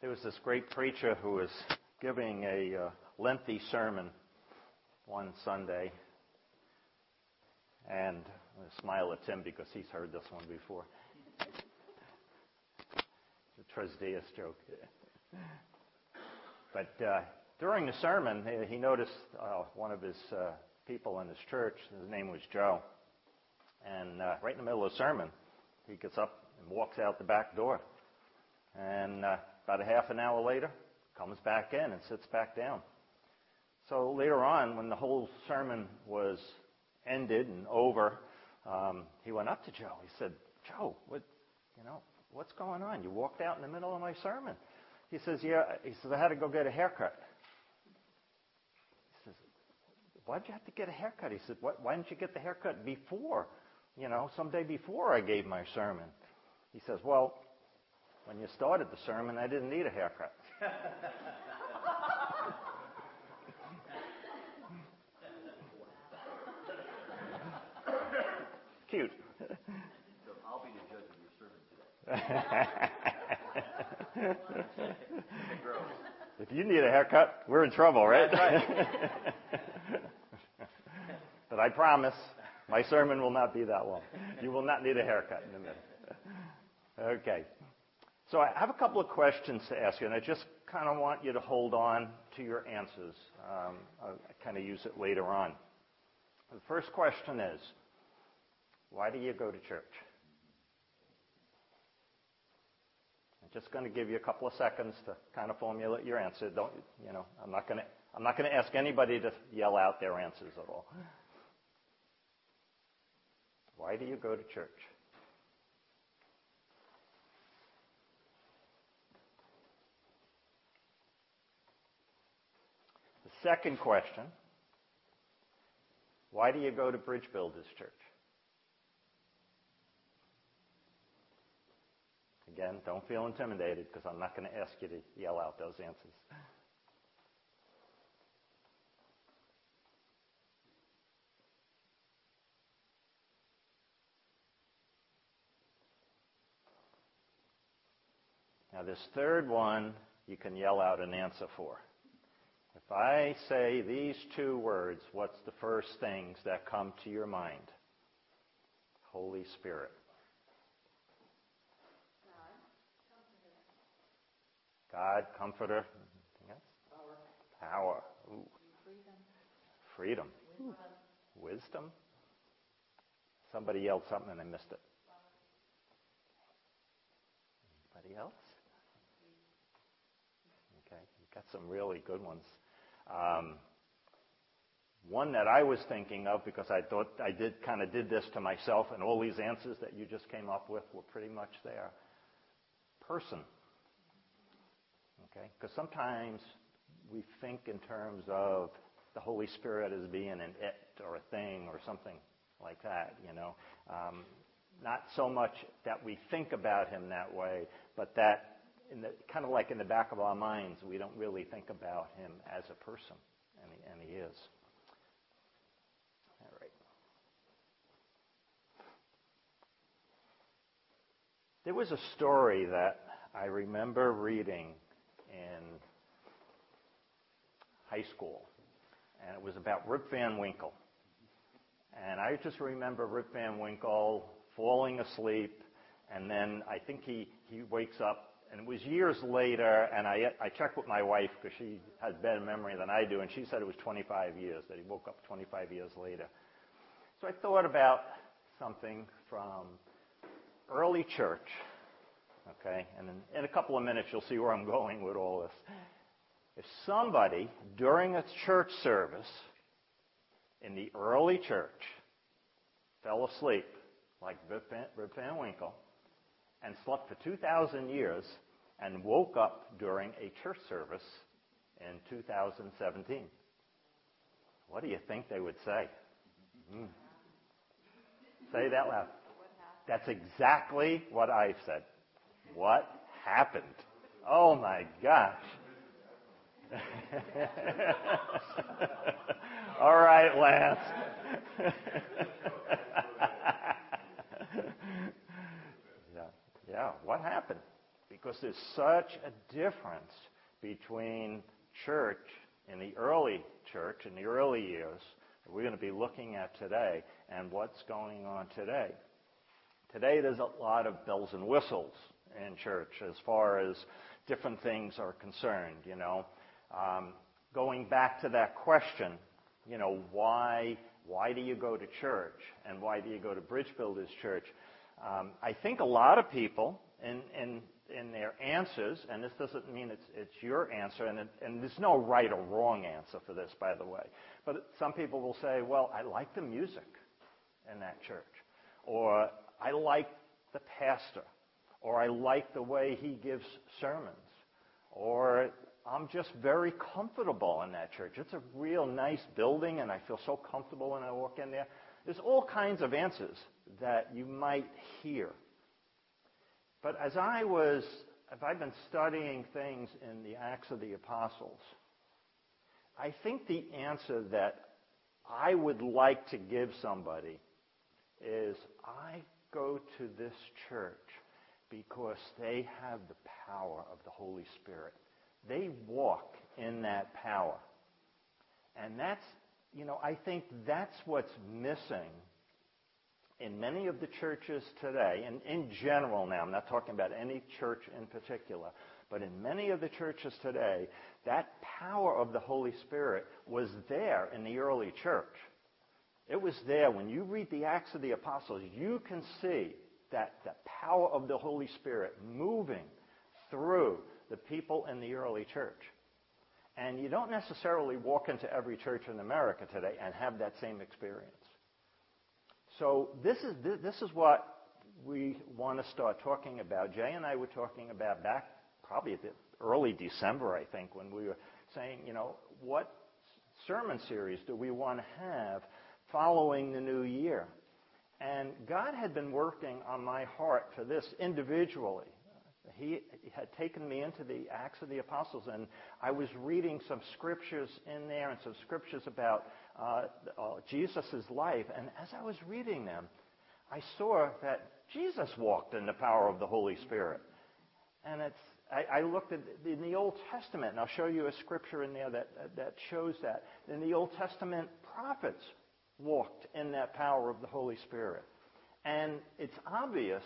There was this great preacher who was giving a uh, lengthy sermon one Sunday, and I smile at Tim because he's heard this one before. It's a Tresdeus joke. But uh, during the sermon, he noticed uh, one of his uh, people in his church. His name was Joe. And uh, right in the middle of the sermon, he gets up and walks out the back door. And uh, about a half an hour later, comes back in and sits back down. So later on, when the whole sermon was ended and over, um, he went up to Joe. He said, "Joe, what, you know, what's going on? You walked out in the middle of my sermon." He says, "Yeah." He says, "I had to go get a haircut." He says, "Why'd you have to get a haircut?" He said, "Why didn't you get the haircut before? You know, someday before I gave my sermon." He says, "Well, when you started the sermon, I didn't need a haircut." Cute. So I'll be the judge of your sermon today. if you need a haircut, we're in trouble, right? right. but I promise, my sermon will not be that long. You will not need a haircut in a minute. Okay. So I have a couple of questions to ask you, and I just kind of want you to hold on to your answers. Um, I'll kind of use it later on. The first question is, why do you go to church? I'm just going to give you a couple of seconds to kind of formulate your answer. I'm not going to ask anybody to yell out their answers at all. Why do you go to church? The second question, why do you go to Bridge Builders Church? Again, don't feel intimidated because I'm not going to ask you to yell out those answers. Now, this third one, you can yell out an answer for. If I say these two words, what's the first things that come to your mind? Holy Spirit. God, comforter. Power. Power. Ooh. Freedom. Freedom. Wisdom. Wisdom. Somebody yelled something and I missed it. Anybody else? Okay, you've got some really good ones. Um, one that I was thinking of because I thought I did kind of did this to myself, and all these answers that you just came up with were pretty much there. Person. Okay? Because sometimes we think in terms of the Holy Spirit as being an it or a thing or something like that, you know. Um, not so much that we think about him that way, but that in the, kind of like in the back of our minds, we don't really think about him as a person, and he, and he is. All right. There was a story that I remember reading in high school, and it was about Rip Van Winkle. And I just remember Rip Van Winkle falling asleep, and then I think he, he wakes up, it was years later, and I, checked with my wife because she has better memory than I do, and she said it was 25 years, that he woke up 25 years later. So I thought about something from early church Okay? And in, a couple of minutes, you'll see where I'm going with all this. If somebody, during a church service in the early church, fell asleep, like Rip Van Winkle, and slept for 2,000 years and woke up during a church service in 2017, what do you think they would say? Mm. Say that loud. That's exactly what I've said. What happened? Oh my gosh. All right, Lance. yeah, what happened? because there's such a difference between church in the early church, in the early years, that we're going to be looking at today, and what's going on today. Today, there's a lot of bells and whistles in church as far as different things are concerned, you know. Um, going back to that question, you know, why, why do you go to church and why do you go to Bridge Builders Church? Um, I think a lot of people, in, their answers, and this doesn't mean it's, your answer, and there's no right or wrong answer for this, by the way. But some people will say, well, I like the music in that church, or I like the pastor, or I like the way he gives sermons, or I'm just very comfortable in that church. It's a real nice building, and I feel so comfortable when I walk in there. There's all kinds of answers that you might hear. But as I was, if I've been studying things in the Acts of the Apostles, I think the answer that I would like to give somebody is I go to this church because they have the power of the Holy Spirit. They walk in that power. And that's, you know, I think that's what's missing in many of the churches today, and in general now, I'm not talking about any church in particular, but in many of the churches today, that power of the Holy Spirit was there in the early church. It was there. When you read the Acts of the Apostles, you can see that the power of the Holy Spirit moving through the people in the early church. And you don't necessarily walk into every church in America today and have that same experience. So this is, this is what we want to start talking about. Jay and I were talking about back probably at the early December, I think, when we were saying, you know, what sermon series do we want to have following the new year? And God had been working on my heart for this individually. He had taken me into the Acts of the Apostles, and I was reading some scriptures in there and some scriptures about uh, uh, Jesus' life. And as I was reading them, I saw that Jesus walked in the power of the Holy Spirit. And it's, I, I looked at in the Old Testament, and I'll show you a scripture in there that, that shows that. In the Old Testament, prophets walked in that power of the Holy Spirit. And it's obvious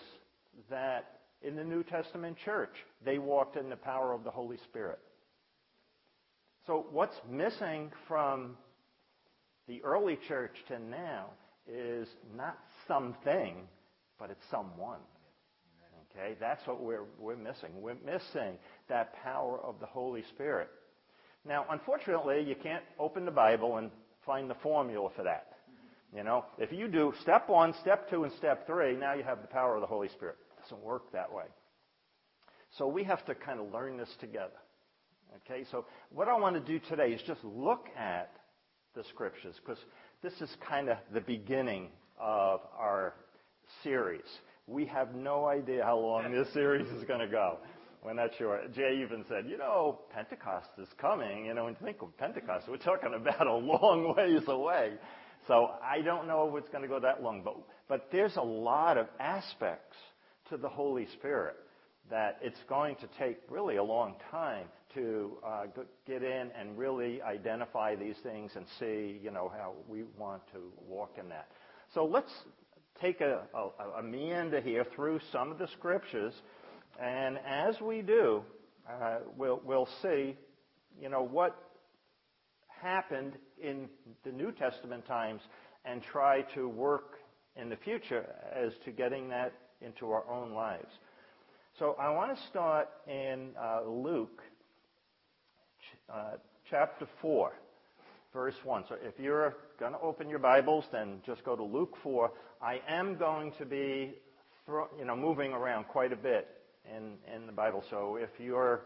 that in the New Testament church, they walked in the power of the Holy Spirit. So what's missing from the early church to now is not something, but it's someone. Okay, that's what we're, we're missing. We're missing that power of the Holy Spirit. Now, unfortunately, you can't open the Bible and find the formula for that. You know, if you do step one, step two, and step three, now you have the power of the Holy Spirit. Doesn't work that way. So we have to kind of learn this together. Okay, so what I want to do today is just look at the scriptures because this is kind of the beginning of our series. We have no idea how long this series is going to go. We're not sure. Jay even said, you know, Pentecost is coming. You know, when you think of Pentecost, we're talking about a long ways away. So I don't know if it's going to go that long, but, but there's a lot of aspects to the Holy Spirit that it's going to take really a long time to uh, get in and really identify these things and see, you know, how we want to walk in that. So let's take a, a, a meander here through some of the scriptures, and as we do, uh, we'll, we'll see, you know, what happened in the New Testament times and try to work in the future as to getting that into our own lives. So I want to start in uh, Luke uh, chapter 4, verse 1. So if you're going to open your Bibles, then just go to Luke 4. I am going to be throw, you know, moving around quite a bit in, in the Bible. So if you're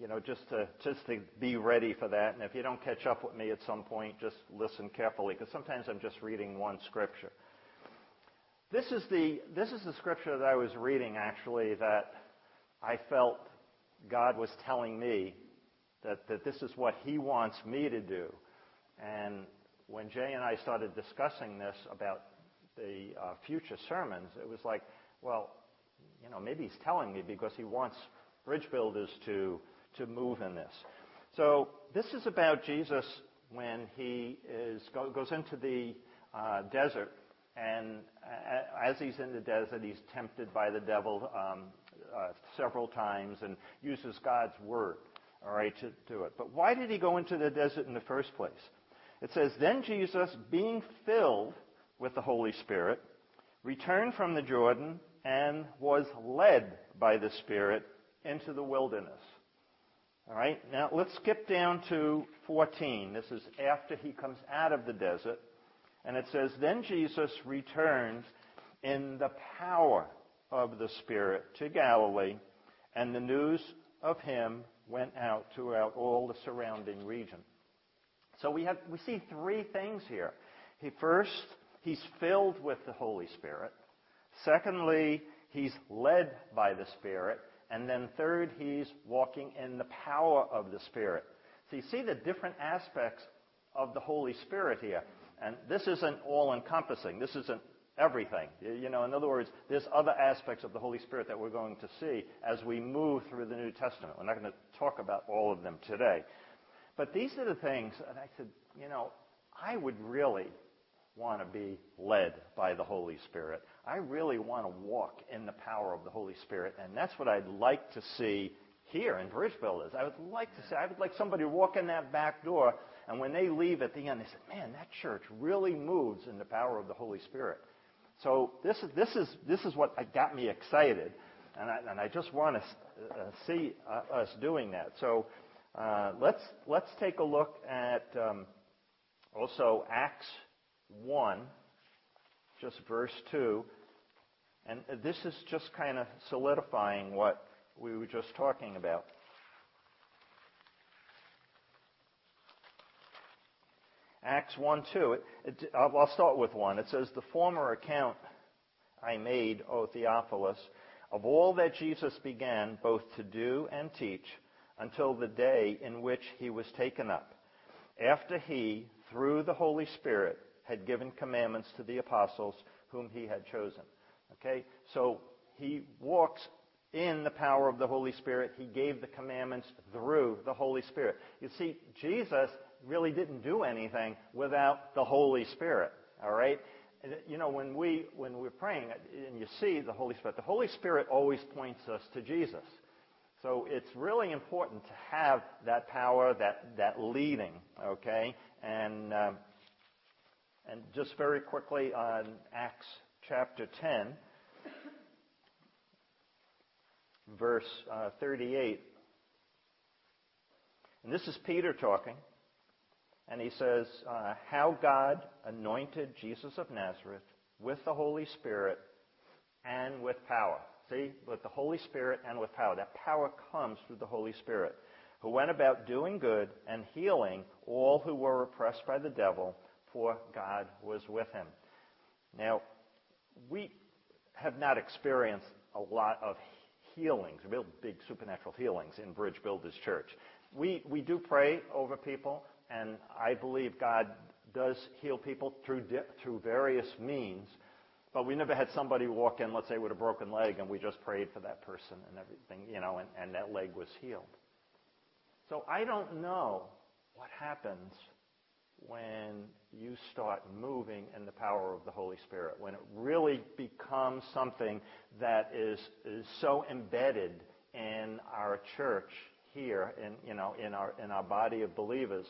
you know, just to just to be ready for that. And if you don't catch up with me at some point, just listen carefully, because sometimes I'm just reading one scripture. This is the this is the scripture that I was reading actually that I felt God was telling me that, that this is what He wants me to do. And when Jay and I started discussing this about the uh, future sermons, it was like, well, you know, maybe he's telling me because he wants bridge builders to, to move in this. So this is about Jesus when he is, goes into the uh, desert, and as he's in the desert, he's tempted by the devil um, uh, several times and uses God's word, all right, to do it. But why did he go into the desert in the first place? It says, Then Jesus, being filled with the Holy Spirit, returned from the Jordan and was led by the Spirit into the wilderness. All right, now let's skip down to 14. This is after he comes out of the desert. And it says, Then Jesus returned in the power of the Spirit to Galilee, and the news of him went out throughout all the surrounding region. So we, have, we see three things here. He, first, he's filled with the Holy Spirit. Secondly, he's led by the Spirit. And then third, he's walking in the power of the Spirit. So you see the different aspects of the Holy Spirit here. And this isn't all encompassing. This isn't everything. You know, in other words, there's other aspects of the Holy Spirit that we're going to see as we move through the New Testament. We're not going to talk about all of them today. But these are the things, and I said, you know, I would really want to be led by the Holy Spirit. I really want to walk in the power of the Holy Spirit, and that's what I'd like to see here in Bridge Builders. I would like to see, I would like somebody to walk in that back door, and when they leave at the end, they said, man, that church really moves in the power of the Holy Spirit. So this is, this is, this is what got me excited, and I, and I just want to uh, see uh, us doing that. So uh, let's, let's take a look at um, also Acts 1, just verse 2. And this is just kind of solidifying what we were just talking about. Acts 1 2. It, I'll start with 1. It says, The former account I made, O Theophilus, of all that Jesus began both to do and teach until the day in which he was taken up, after he, through the Holy Spirit, had given commandments to the apostles whom he had chosen. Okay? So he walks in the power of the Holy Spirit. He gave the commandments through the Holy Spirit. You see, Jesus really didn't do anything without the Holy Spirit. All right? You know, when we when we're praying and you see the Holy Spirit, the Holy Spirit always points us to Jesus. So it's really important to have that power, that that leading. Okay, and um, and just very quickly on Acts chapter 10, verse uh, 38. And this is Peter talking. And he says, uh, How God anointed Jesus of Nazareth with the Holy Spirit and with power. See, with the Holy Spirit and with power. That power comes through the Holy Spirit, who went about doing good and healing all who were oppressed by the devil for God was with him. Now, we have not experienced a lot of healings, real big supernatural healings in Bridge Builders Church. We, we do pray over people, and I believe God does heal people through, through various means. But we never had somebody walk in, let's say, with a broken leg, and we just prayed for that person and everything, you know, and, and that leg was healed. So I don't know what happens when you start moving in the power of the Holy Spirit, when it really becomes something that is, is so embedded in our church here, in, you know, in our, in our body of believers,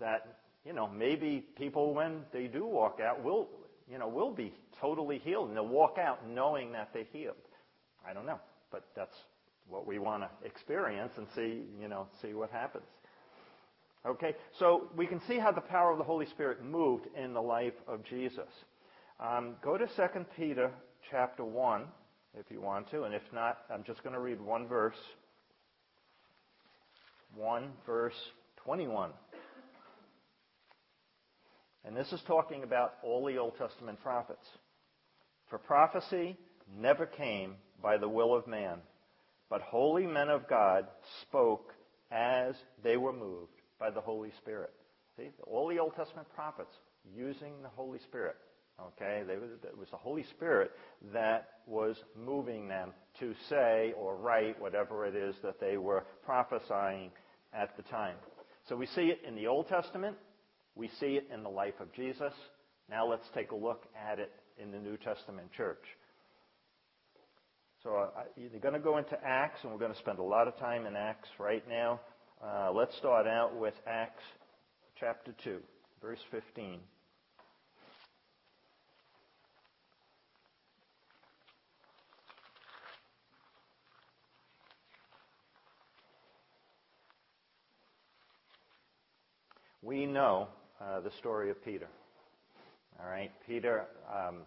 that, you know, maybe people, when they do walk out, will, you know, will be totally healed, and they'll walk out knowing that they're healed. I don't know, but that's what we want to experience and see, you know, see what happens. Okay, so we can see how the power of the Holy Spirit moved in the life of Jesus. Um, go to 2 Peter chapter 1 if you want to, and if not, I'm just going to read one verse. 1 verse 21. And this is talking about all the Old Testament prophets. For prophecy never came by the will of man, but holy men of God spoke as they were moved by the Holy Spirit. See, all the Old Testament prophets using the Holy Spirit. Okay? They, it was the Holy Spirit that was moving them to say or write whatever it is that they were prophesying at the time. So we see it in the Old Testament. We see it in the life of Jesus. Now let's take a look at it in the New Testament church. So you're going to go into Acts, and we're going to spend a lot of time in Acts right now. Uh, let's start out with Acts chapter 2, verse 15. We know uh, the story of Peter. All right, Peter um,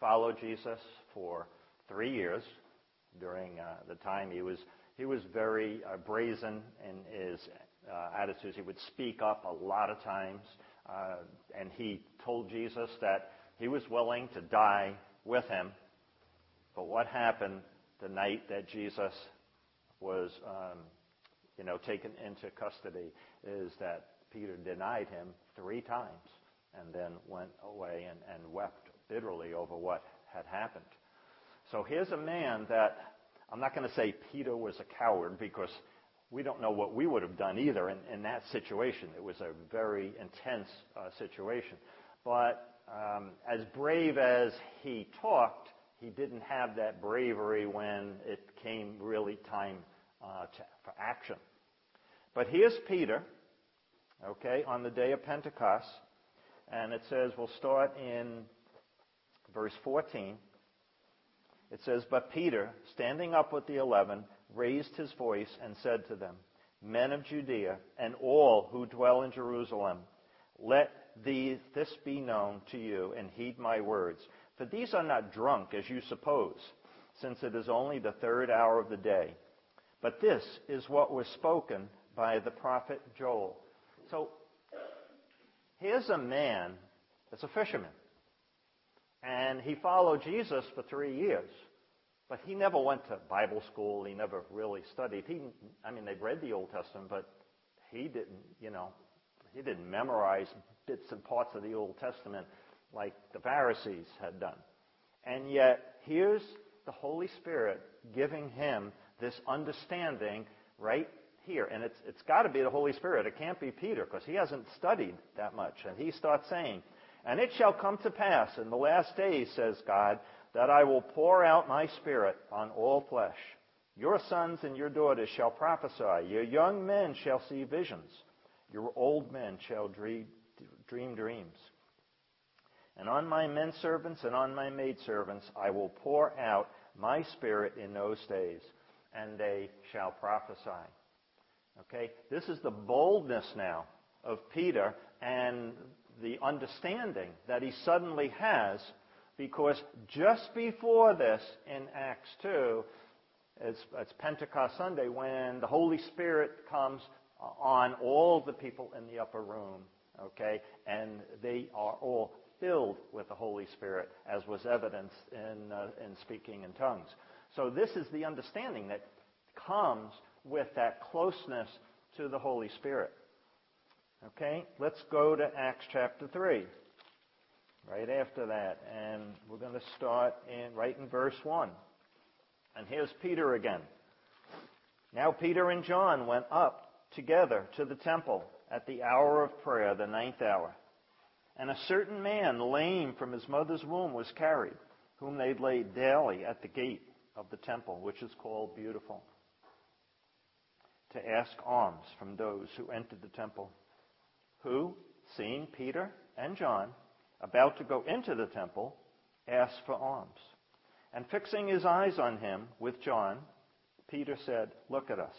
followed Jesus for three years. During uh, the time he was he was very uh, brazen in his uh, attitudes. He would speak up a lot of times, uh, and he told Jesus that he was willing to die with him. But what happened the night that Jesus was, um, you know, taken into custody is that Peter denied him three times and then went away and, and wept bitterly over what had happened. So here's a man that I'm not going to say Peter was a coward because we don't know what we would have done either in, in that situation. It was a very intense uh, situation. But um, as brave as he talked, he didn't have that bravery when it came really time uh, to, for action. But here's Peter, okay, on the day of Pentecost. And it says, we'll start in verse 14. It says, But Peter, standing up with the eleven, raised his voice and said to them, Men of Judea, and all who dwell in Jerusalem, let these, this be known to you, and heed my words. For these are not drunk, as you suppose, since it is only the third hour of the day. But this is what was spoken by the prophet Joel. So, here's a man that's a fisherman. And he followed Jesus for three years. But he never went to Bible school. He never really studied. He, I mean, they read the Old Testament, but he didn't, you know, he didn't memorize bits and parts of the Old Testament like the Pharisees had done. And yet, here's the Holy Spirit giving him this understanding right here. And it's, it's got to be the Holy Spirit. It can't be Peter because he hasn't studied that much. And he starts saying, and it shall come to pass in the last days, says God, that I will pour out my Spirit on all flesh. Your sons and your daughters shall prophesy. Your young men shall see visions. Your old men shall dream, dream dreams. And on my men servants and on my maid servants I will pour out my Spirit in those days, and they shall prophesy. Okay? This is the boldness now of Peter and the understanding that he suddenly has because just before this in Acts 2, it's, it's, Pentecost Sunday when the Holy Spirit comes on all the people in the upper room, okay? And they are all filled with the Holy Spirit, as was evidenced in, uh, in speaking in tongues. So this is the understanding that comes with that closeness to the Holy Spirit. Okay, let's go to Acts chapter 3. Right after that. And we're going to start in right in verse 1. And here's Peter again. Now Peter and John went up together to the temple at the hour of prayer, the ninth hour. And a certain man, lame from his mother's womb, was carried, whom they laid daily at the gate of the temple, which is called Beautiful, to ask alms from those who entered the temple who, seeing Peter and John about to go into the temple, asked for alms. And fixing his eyes on him with John, Peter said, Look at us.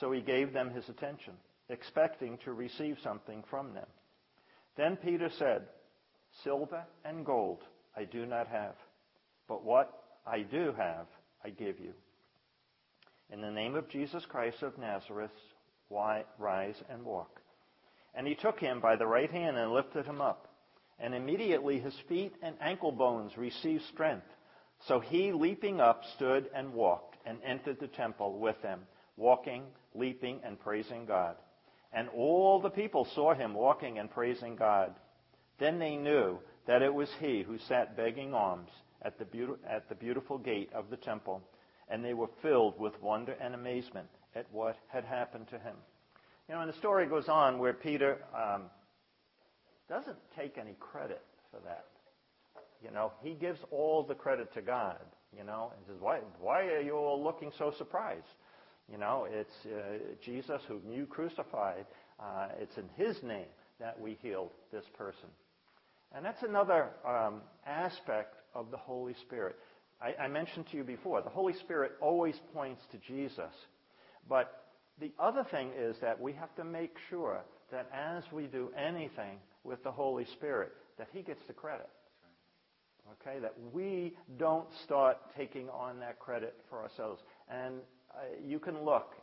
So he gave them his attention, expecting to receive something from them. Then Peter said, Silver and gold I do not have, but what I do have I give you. In the name of Jesus Christ of Nazareth, rise and walk. And he took him by the right hand and lifted him up. And immediately his feet and ankle bones received strength. So he, leaping up, stood and walked and entered the temple with them, walking, leaping, and praising God. And all the people saw him walking and praising God. Then they knew that it was he who sat begging alms at the, beautiful, at the beautiful gate of the temple, and they were filled with wonder and amazement at what had happened to him. You know, and the story goes on where Peter um, doesn't take any credit for that. You know, he gives all the credit to God. You know, and says, "Why? Why are you all looking so surprised?" You know, it's uh, Jesus whom you crucified. Uh, it's in His name that we healed this person. And that's another um, aspect of the Holy Spirit. I, mentioned to you before, the Holy Spirit always points to Jesus. But the other thing is that we have to make sure that as we do anything with the Holy Spirit, that He gets the credit. Okay? That we don't start taking on that credit for ourselves. And uh, you can look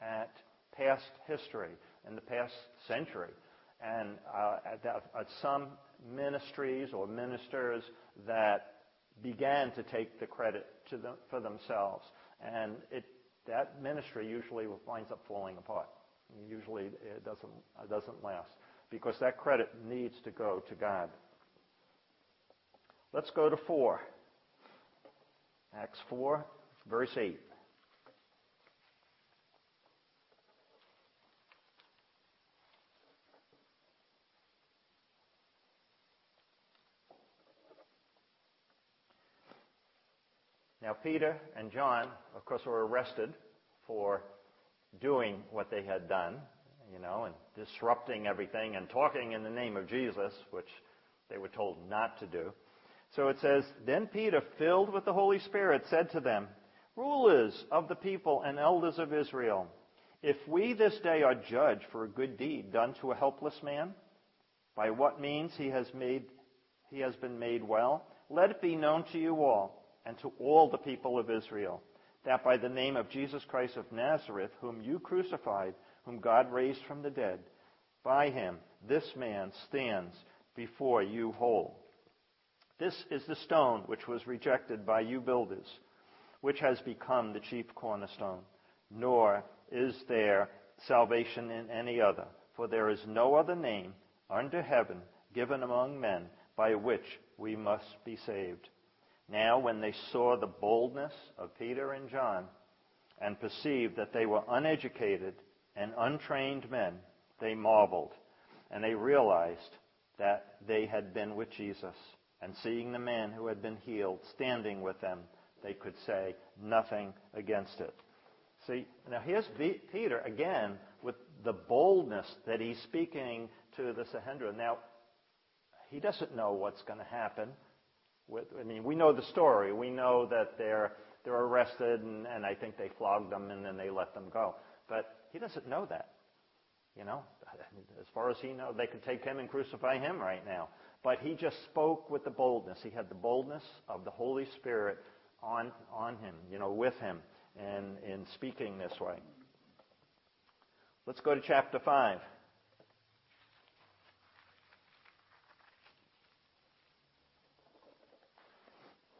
at past history in the past century and uh, at, at some ministries or ministers that began to take the credit them, for themselves. And it, that ministry usually winds up falling apart. Usually it doesn't, it doesn't last because that credit needs to go to God. Let's go to 4. Acts 4, verse 8. Now, Peter and John, of course, were arrested for doing what they had done, you know, and disrupting everything and talking in the name of Jesus, which they were told not to do. So it says, Then Peter, filled with the Holy Spirit, said to them, Rulers of the people and elders of Israel, if we this day are judged for a good deed done to a helpless man, by what means he has made he has been made well, let it be known to you all and to all the people of Israel, that by the name of Jesus Christ of Nazareth, whom you crucified, whom God raised from the dead, by him this man stands before you whole. This is the stone which was rejected by you builders, which has become the chief cornerstone. Nor is there salvation in any other, for there is no other name under heaven given among men by which we must be saved. Now, when they saw the boldness of Peter and John and perceived that they were uneducated and untrained men, they marveled and they realized that they had been with Jesus. And seeing the man who had been healed standing with them, they could say nothing against it. See, now here's Peter again with the boldness that he's speaking to the Sanhedrin. Now, he doesn't know what's going to happen. With, I mean, we know the story. We know that they're they're arrested, and, I think they flogged them, and then they let them go. But he doesn't know that. You know, as far as he knows, they could take him and crucify him right now. But he just spoke with the boldness. He had the boldness of the Holy Spirit on on him, you know, with him, and in speaking this way. Let's go to chapter five.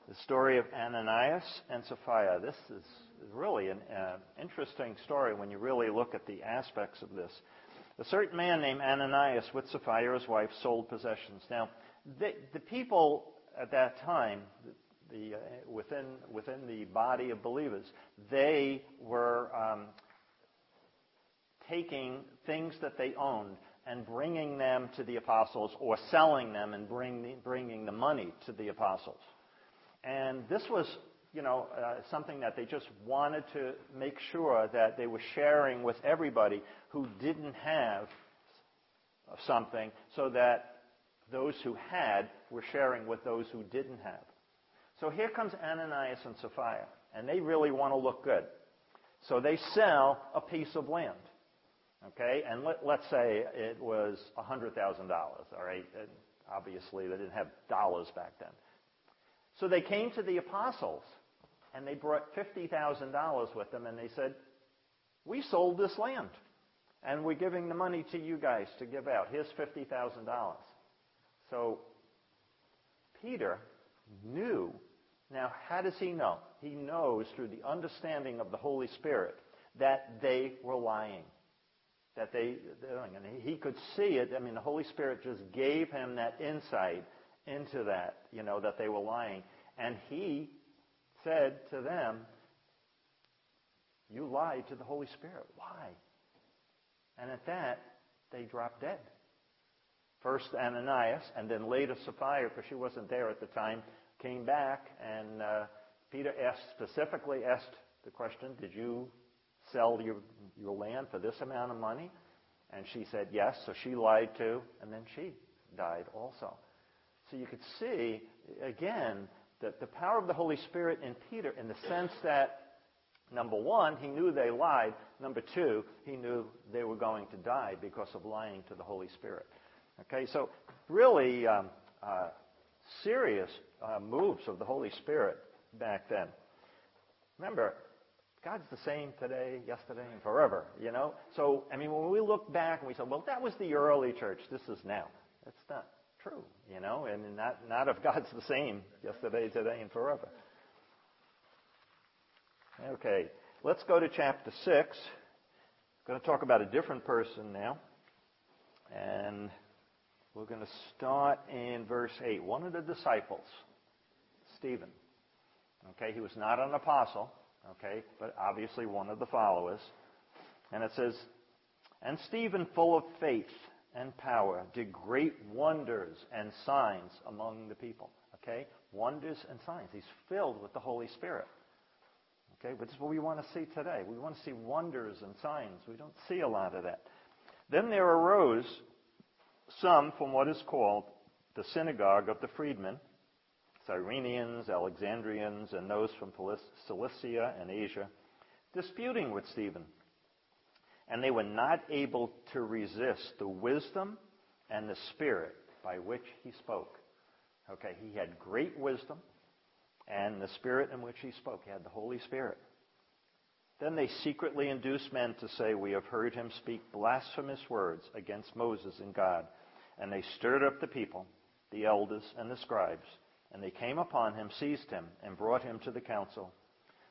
The story of Ananias and Sapphira. This is really an uh, interesting story when you really look at the aspects of this. A certain man named Ananias with Sapphira's wife sold possessions. Now, the, the people at that time, the, the uh, within within the body of believers, they were um, taking things that they owned and bringing them to the apostles, or selling them and bring, bringing the money to the apostles. And this was, you know, uh, something that they just wanted to make sure that they were sharing with everybody who didn't have something so that those who had were sharing with those who didn't have. So here comes Ananias and Sapphira, and they really want to look good. So they sell a piece of land. Okay, and let, us say it was $100,000, all right? And obviously, they didn't have dollars back then. So they came to the apostles and they brought $50,000 with them and they said, We sold this land and we're giving the money to you guys to give out. Here's $50,000. So Peter knew. Now, how does he know? He knows through the understanding of the Holy Spirit that they were lying. That they, and he could see it. I mean, the Holy Spirit just gave him that insight into that, you know, that they were lying. And he said to them, You lied to the Holy Spirit. Why? And at that, they dropped dead. First Ananias, and then later Sapphira, because she wasn't there at the time, came back, and uh, Peter asked specifically asked the question, "Did you sell your your land for this amount of money?" And she said yes. So she lied too, and then she died also. So you could see again that the power of the Holy Spirit in Peter, in the sense that Number one, he knew they lied. Number two, he knew they were going to die because of lying to the Holy Spirit. Okay, so really um, uh, serious uh, moves of the Holy Spirit back then. Remember, God's the same today, yesterday, and forever, you know? So, I mean, when we look back and we say, well, that was the early church, this is now. That's not true, you know? And not, not if God's the same yesterday, today, and forever. Okay, let's go to chapter 6. I'm going to talk about a different person now. And we're going to start in verse 8. One of the disciples, Stephen. Okay, he was not an apostle, okay, but obviously one of the followers. And it says, And Stephen, full of faith and power, did great wonders and signs among the people. Okay? Wonders and signs. He's filled with the Holy Spirit. Okay, this is what we want to see today. We want to see wonders and signs. We don't see a lot of that. Then there arose some from what is called the synagogue of the freedmen, Cyrenians, Alexandrians, and those from Cilicia and Asia, disputing with Stephen. And they were not able to resist the wisdom and the spirit by which he spoke. Okay, he had great wisdom and the spirit in which he spoke. He had the Holy Spirit. Then they secretly induced men to say, We have heard him speak blasphemous words against Moses and God. And they stirred up the people, the elders and the scribes. And they came upon him, seized him, and brought him to the council.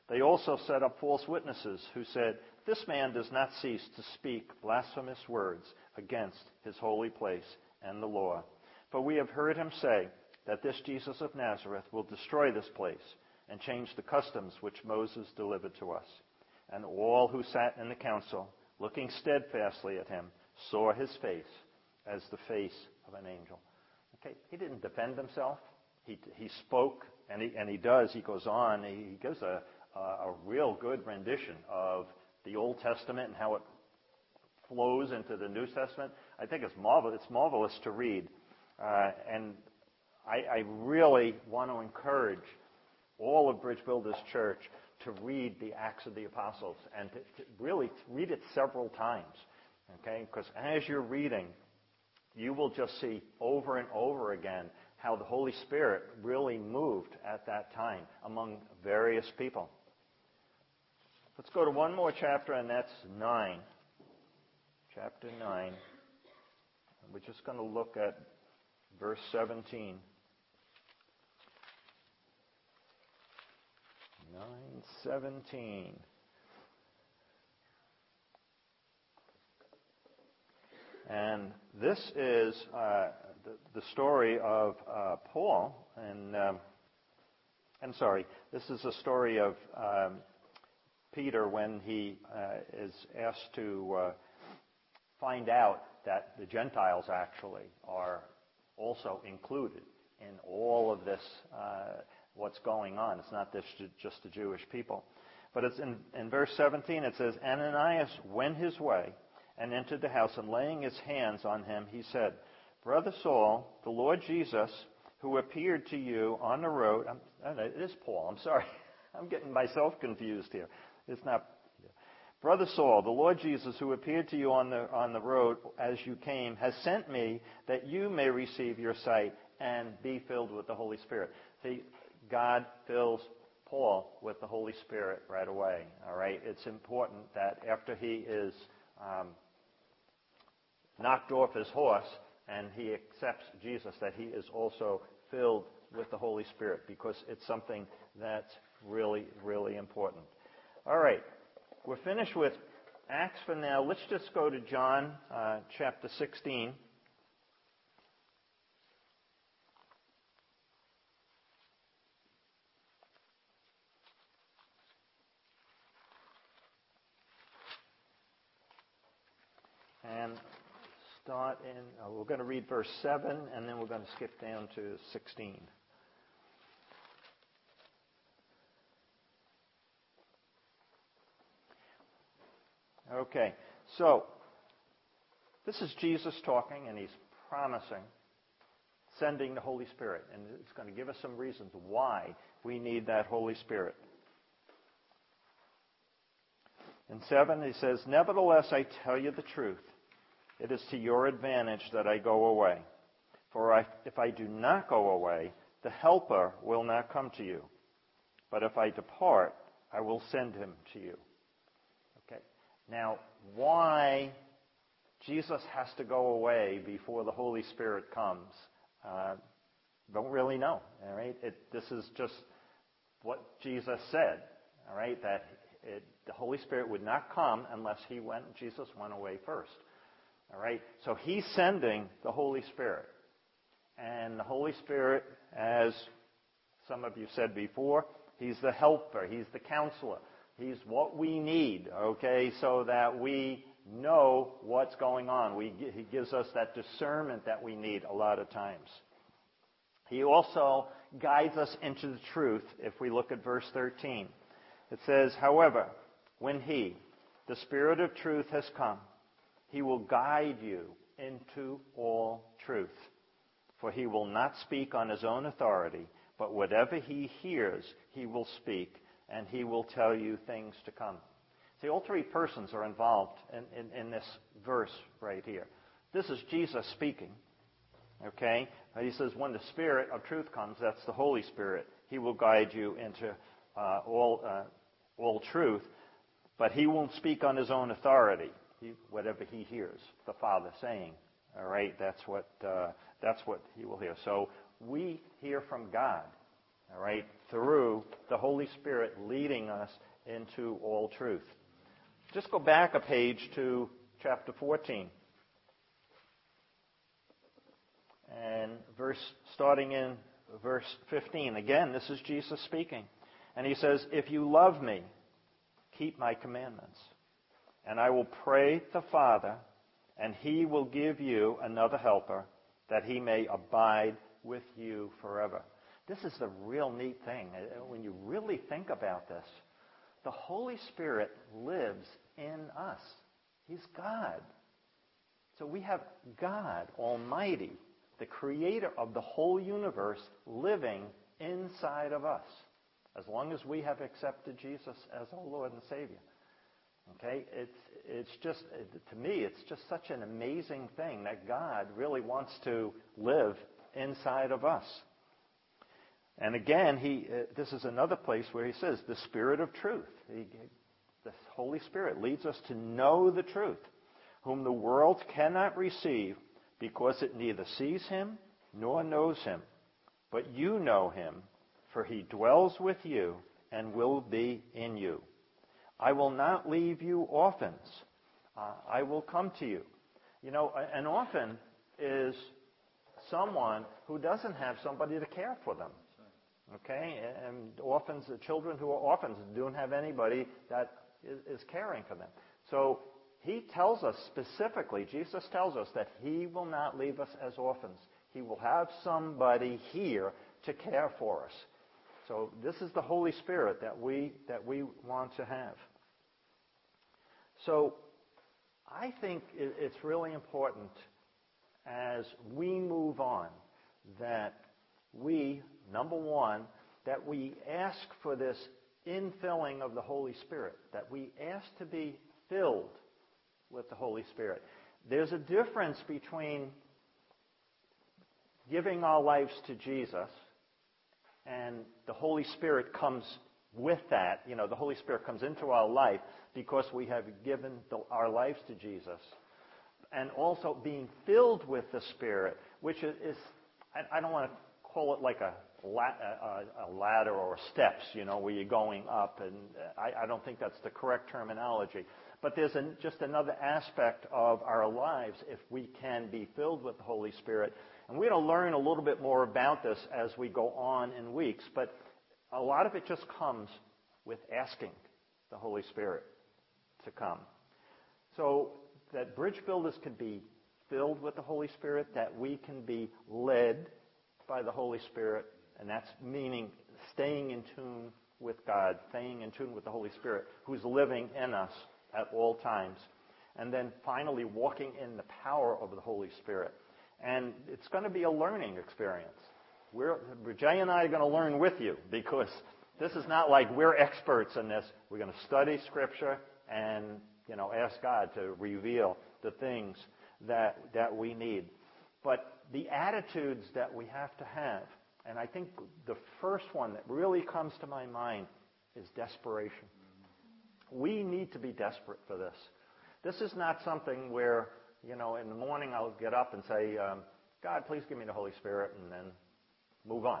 They also set up false witnesses who said, This man does not cease to speak blasphemous words against his holy place and the law. For we have heard him say, that this Jesus of Nazareth will destroy this place and change the customs which Moses delivered to us. And all who sat in the council, looking steadfastly at him, saw his face as the face of an angel. Okay, he didn't defend himself. He, he spoke, and he, and he does. He goes on. He, he gives a, a, a real good rendition of the Old Testament and how it flows into the New Testament. I think it's marvelous. It's marvelous to read. Uh, and I, I really want to encourage all of Bridge Builders Church to read the Acts of the Apostles and to, to really read it several times. Okay? Because as you're reading, you will just see over and over again how the Holy Spirit really moved at that time among various people. Let's go to one more chapter, and that's 9. Chapter 9. We're just going to look at verse 17. 917. And this is uh, the, the, story of uh, Paul, and um, I'm sorry, this is a story of um, Peter when he uh, is asked to uh, find out that the Gentiles actually are also included in all of this uh, what's going on. It's not just the Jewish people. But it's in, verse 17, it says, Ananias went his way and entered the house, and laying his hands on him, he said, Brother Saul, the Lord Jesus, who appeared to you on the road, I'm, it is Paul, I'm sorry. I'm getting myself confused here. It's not. Brother Saul, the Lord Jesus, who appeared to you on the, on the road as you came, has sent me that you may receive your sight and be filled with the Holy Spirit. See, God fills Paul with the Holy Spirit right away. All right, it's important that after he is um, knocked off his horse and he accepts Jesus, that he is also filled with the Holy Spirit because it's something that's really, really important. All right. We're finished with Acts for now. Let's just go to John uh, chapter 16. And start in, uh, we're going to read verse 7, and then we're going to skip down to 16. Okay, so this is Jesus talking, and he's promising sending the Holy Spirit. And it's going to give us some reasons why we need that Holy Spirit. In 7, he says, Nevertheless, I tell you the truth. It is to your advantage that I go away. For I, if I do not go away, the Helper will not come to you. But if I depart, I will send him to you. Now, why Jesus has to go away before the Holy Spirit comes? Uh, don't really know. All right. It, this is just what Jesus said. All right. That it, the Holy Spirit would not come unless he went. Jesus went away first. All right? So he's sending the Holy Spirit. And the Holy Spirit, as some of you said before, he's the helper, he's the counselor. He's what we need, okay, so that we know what's going on. We, he gives us that discernment that we need a lot of times. He also guides us into the truth if we look at verse 13. It says, However, when He, the Spirit of truth, has come, he will guide you into all truth. For he will not speak on his own authority, but whatever he hears, he will speak, and he will tell you things to come. See, all three persons are involved in, in, in this verse right here. This is Jesus speaking. Okay? He says, when the Spirit of truth comes, that's the Holy Spirit, he will guide you into uh, all, uh, all truth, but he won't speak on his own authority he, whatever he hears the Father saying. All right, that's what uh, that's what he will hear. So we hear from God. All right, through the Holy Spirit leading us into all truth. Just go back a page to chapter 14. And verse starting in verse 15. Again, this is Jesus speaking. And he says, "If you love me, keep my commandments." And I will pray the Father, and he will give you another helper, that he may abide with you forever. This is the real neat thing. Uh, when you really think about this, the Holy Spirit lives in us. He's God. So we have God Almighty, the creator of the whole universe, living inside of us, as long as we have accepted Jesus as our Lord and Savior. Okay? It's, it's just, to me, it's just such an amazing thing that God really wants to live inside of us. And again, he, uh, this is another place where he says, the Spirit of truth. He, the Holy Spirit leads us to know the truth, whom the world cannot receive because it neither sees him nor knows him. But you know him, for he dwells with you and will be in you. I will not leave you orphans. Uh, I will come to you. You know, an orphan is someone who doesn't have somebody to care for them. Okay? And orphans, the children who are orphans, don't have anybody that is, is caring for them. So he tells us specifically, Jesus tells us that he will not leave us as orphans. He will have somebody here to care for us. So this is the Holy Spirit that we, that we want to have. So I think it's really important as we move on that we, number one, that we ask for this infilling of the Holy Spirit, that we ask to be filled with the Holy Spirit. There's a difference between giving our lives to Jesus and the Holy Spirit comes with that. You know, the Holy Spirit comes into our life because we have given the, our lives to Jesus. And also being filled with the Spirit, which is, I, I, don't want to call it like a, Uh, uh, ladder or steps, you know, where you're going up. And uh, I, I don't think that's the correct terminology. But there's just another aspect of our lives if we can be filled with the Holy Spirit and we're to learn a little bit more about this as we go on in weeks, but a lot of it just comes with asking the Holy Spirit to come. So that bridge builders can be filled with the Holy Spirit, that we can be led by the Holy Spirit, and that's meaning staying in tune with God, staying in tune with the Holy Spirit, who's living in us at all times. And then finally, walking in the power of the Holy Spirit. And it's going to be a learning experience. We're, Jay and I are going to learn with you because this is not like we're experts in this. We're going to study Scripture and you know ask God to reveal the things that that we need. But the attitudes that we have to have and I think the first one that really comes to my mind is desperation. We need to be desperate for this. This is not something where, you know, in the morning I'll get up and say, um, God, please give me the Holy Spirit, and then move on,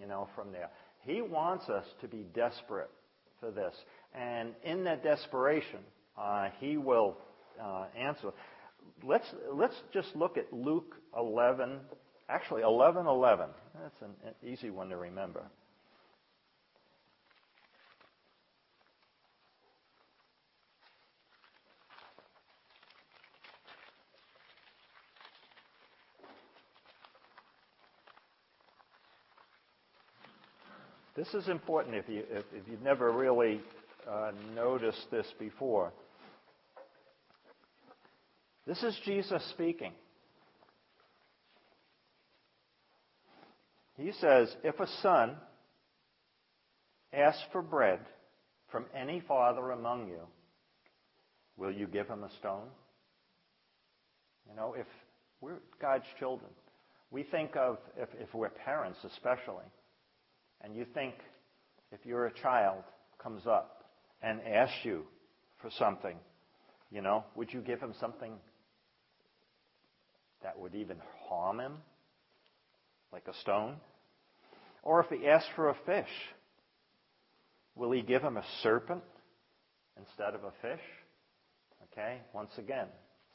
you know, from there. He wants us to be desperate for this. And in that desperation, uh, He will uh, answer. Let's, let's just look at Luke 11, Actually, 1111. That's an, easy one to remember. This is important if, you, if, if you've never really uh, noticed this before. This is Jesus speaking. He says, if a son asks for bread from any father among you, will you give him a stone? You know, if we're God's children, we think of, if, if we're parents especially, and you think if you're a child comes up and asks you for something, you know, would you give him something that would even harm him? like a stone? Or if he asks for a fish, will he give him a serpent instead of a fish? Okay, once again,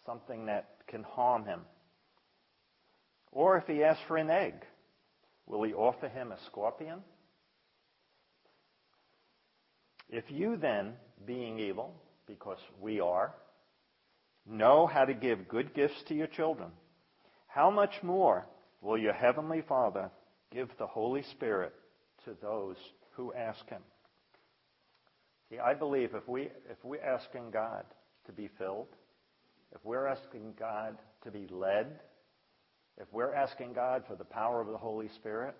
something that can harm him. Or if he asks for an egg, will he offer him a scorpion? If you then, being evil, because we are, know how to give good gifts to your children, how much more will your heavenly Father give the Holy Spirit to those who ask him? See, I believe if we if we're asking God to be filled, if we're asking God to be led, if we're asking God for the power of the Holy Spirit,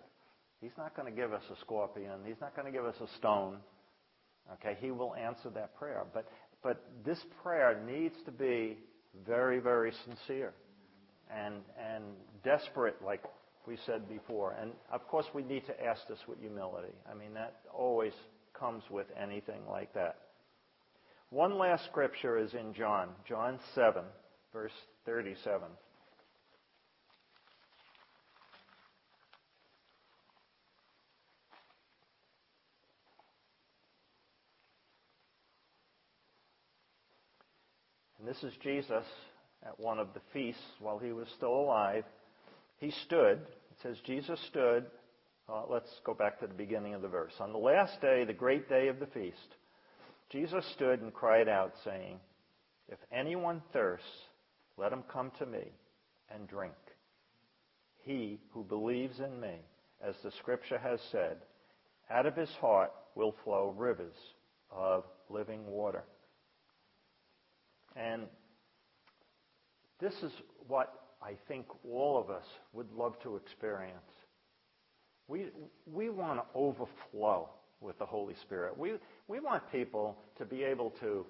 He's not going to give us a scorpion. He's not going to give us a stone. Okay, He will answer that prayer. But but this prayer needs to be very, very sincere and, and desperate, like we said before. And of course, we need to ask this with humility. I mean, that always comes with anything like that. One last scripture is in John, John 7, verse 37. And this is Jesus at one of the feasts while he was still alive. He stood. It says Jesus stood. Uh, let's go back to the beginning of the verse. On the last day, the great day of the feast, Jesus stood and cried out, saying, If anyone thirsts, let him come to me and drink. He who believes in me, as the scripture has said, out of his heart will flow rivers of living water. And this is what I think all of us would love to experience. We, we want to overflow with the Holy Spirit. We, we want people to be able to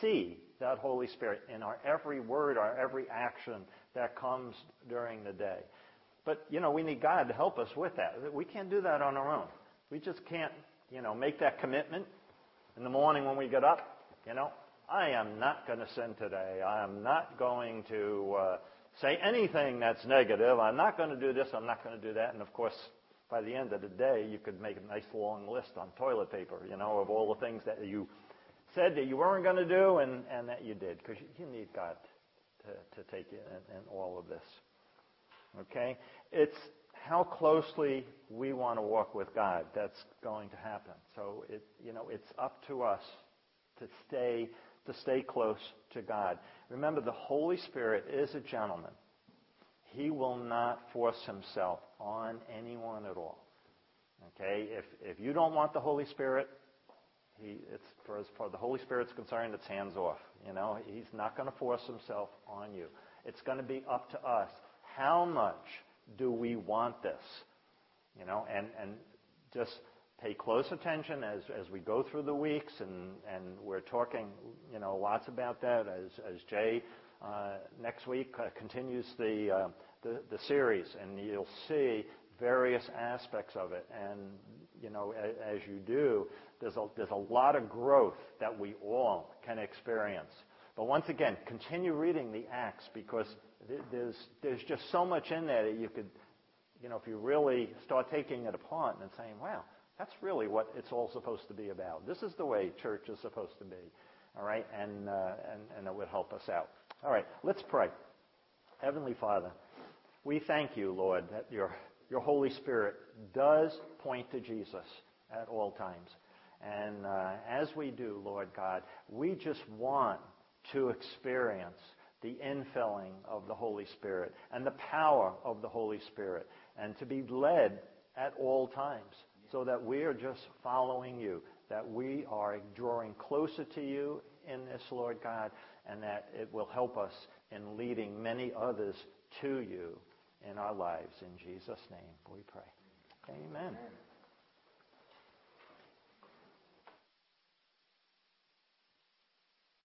see that Holy Spirit in our every word, our every action that comes during the day. But, you know, we need God to help us with that. We can't do that on our own. We just can't, you know, make that commitment in the morning when we get up, you know, I am not going to sin today. I am not going to uh, say anything that's negative. I'm not going to do this. I'm not going to do that. And of course, by the end of the day, you could make a nice long list on toilet paper, you know, of all the things that you said that you weren't going to do and, and that you did, because you, need God to, to take you in, in all of this. Okay? It's how closely we want to walk with God that's going to happen. So it, you know, it's up to us to stay to stay close to God. Remember, the Holy Spirit is a gentleman. He will not force himself on anyone at all. Okay? If, if you don't want the Holy Spirit, he, it's, for as far as the Holy Spirit's concerned, it's hands off. You know, he's not going to force himself on you. It's going to be up to us. How much do we want this? You know, and, and just pay close attention as, as we go through the weeks, and, we're talking, you know, lots about that as, as Jay uh, next week uh, continues the, uh, the, series, and you'll see various aspects of it. And you know, as, you do, there's a, there's a lot of growth that we all can experience. But once again, continue reading the Acts because there's there's just so much in there that you could, you know, if you really start taking it apart and saying, wow, that's really what it's all supposed to be about. This is the way church is supposed to be. All right, and uh, and and it would help us out. All right, let's pray. Heavenly Father, we thank you, Lord, that your, your Holy Spirit does point to Jesus at all times. And uh, as we do, Lord God, we just want to experience the infilling of the Holy Spirit and the power of the Holy Spirit and to be led at all times so that we are just following you, that we are drawing closer to you in this, Lord God, and that it will help us in leading many others to you in our lives. In Jesus' name we pray. Amen. Amen.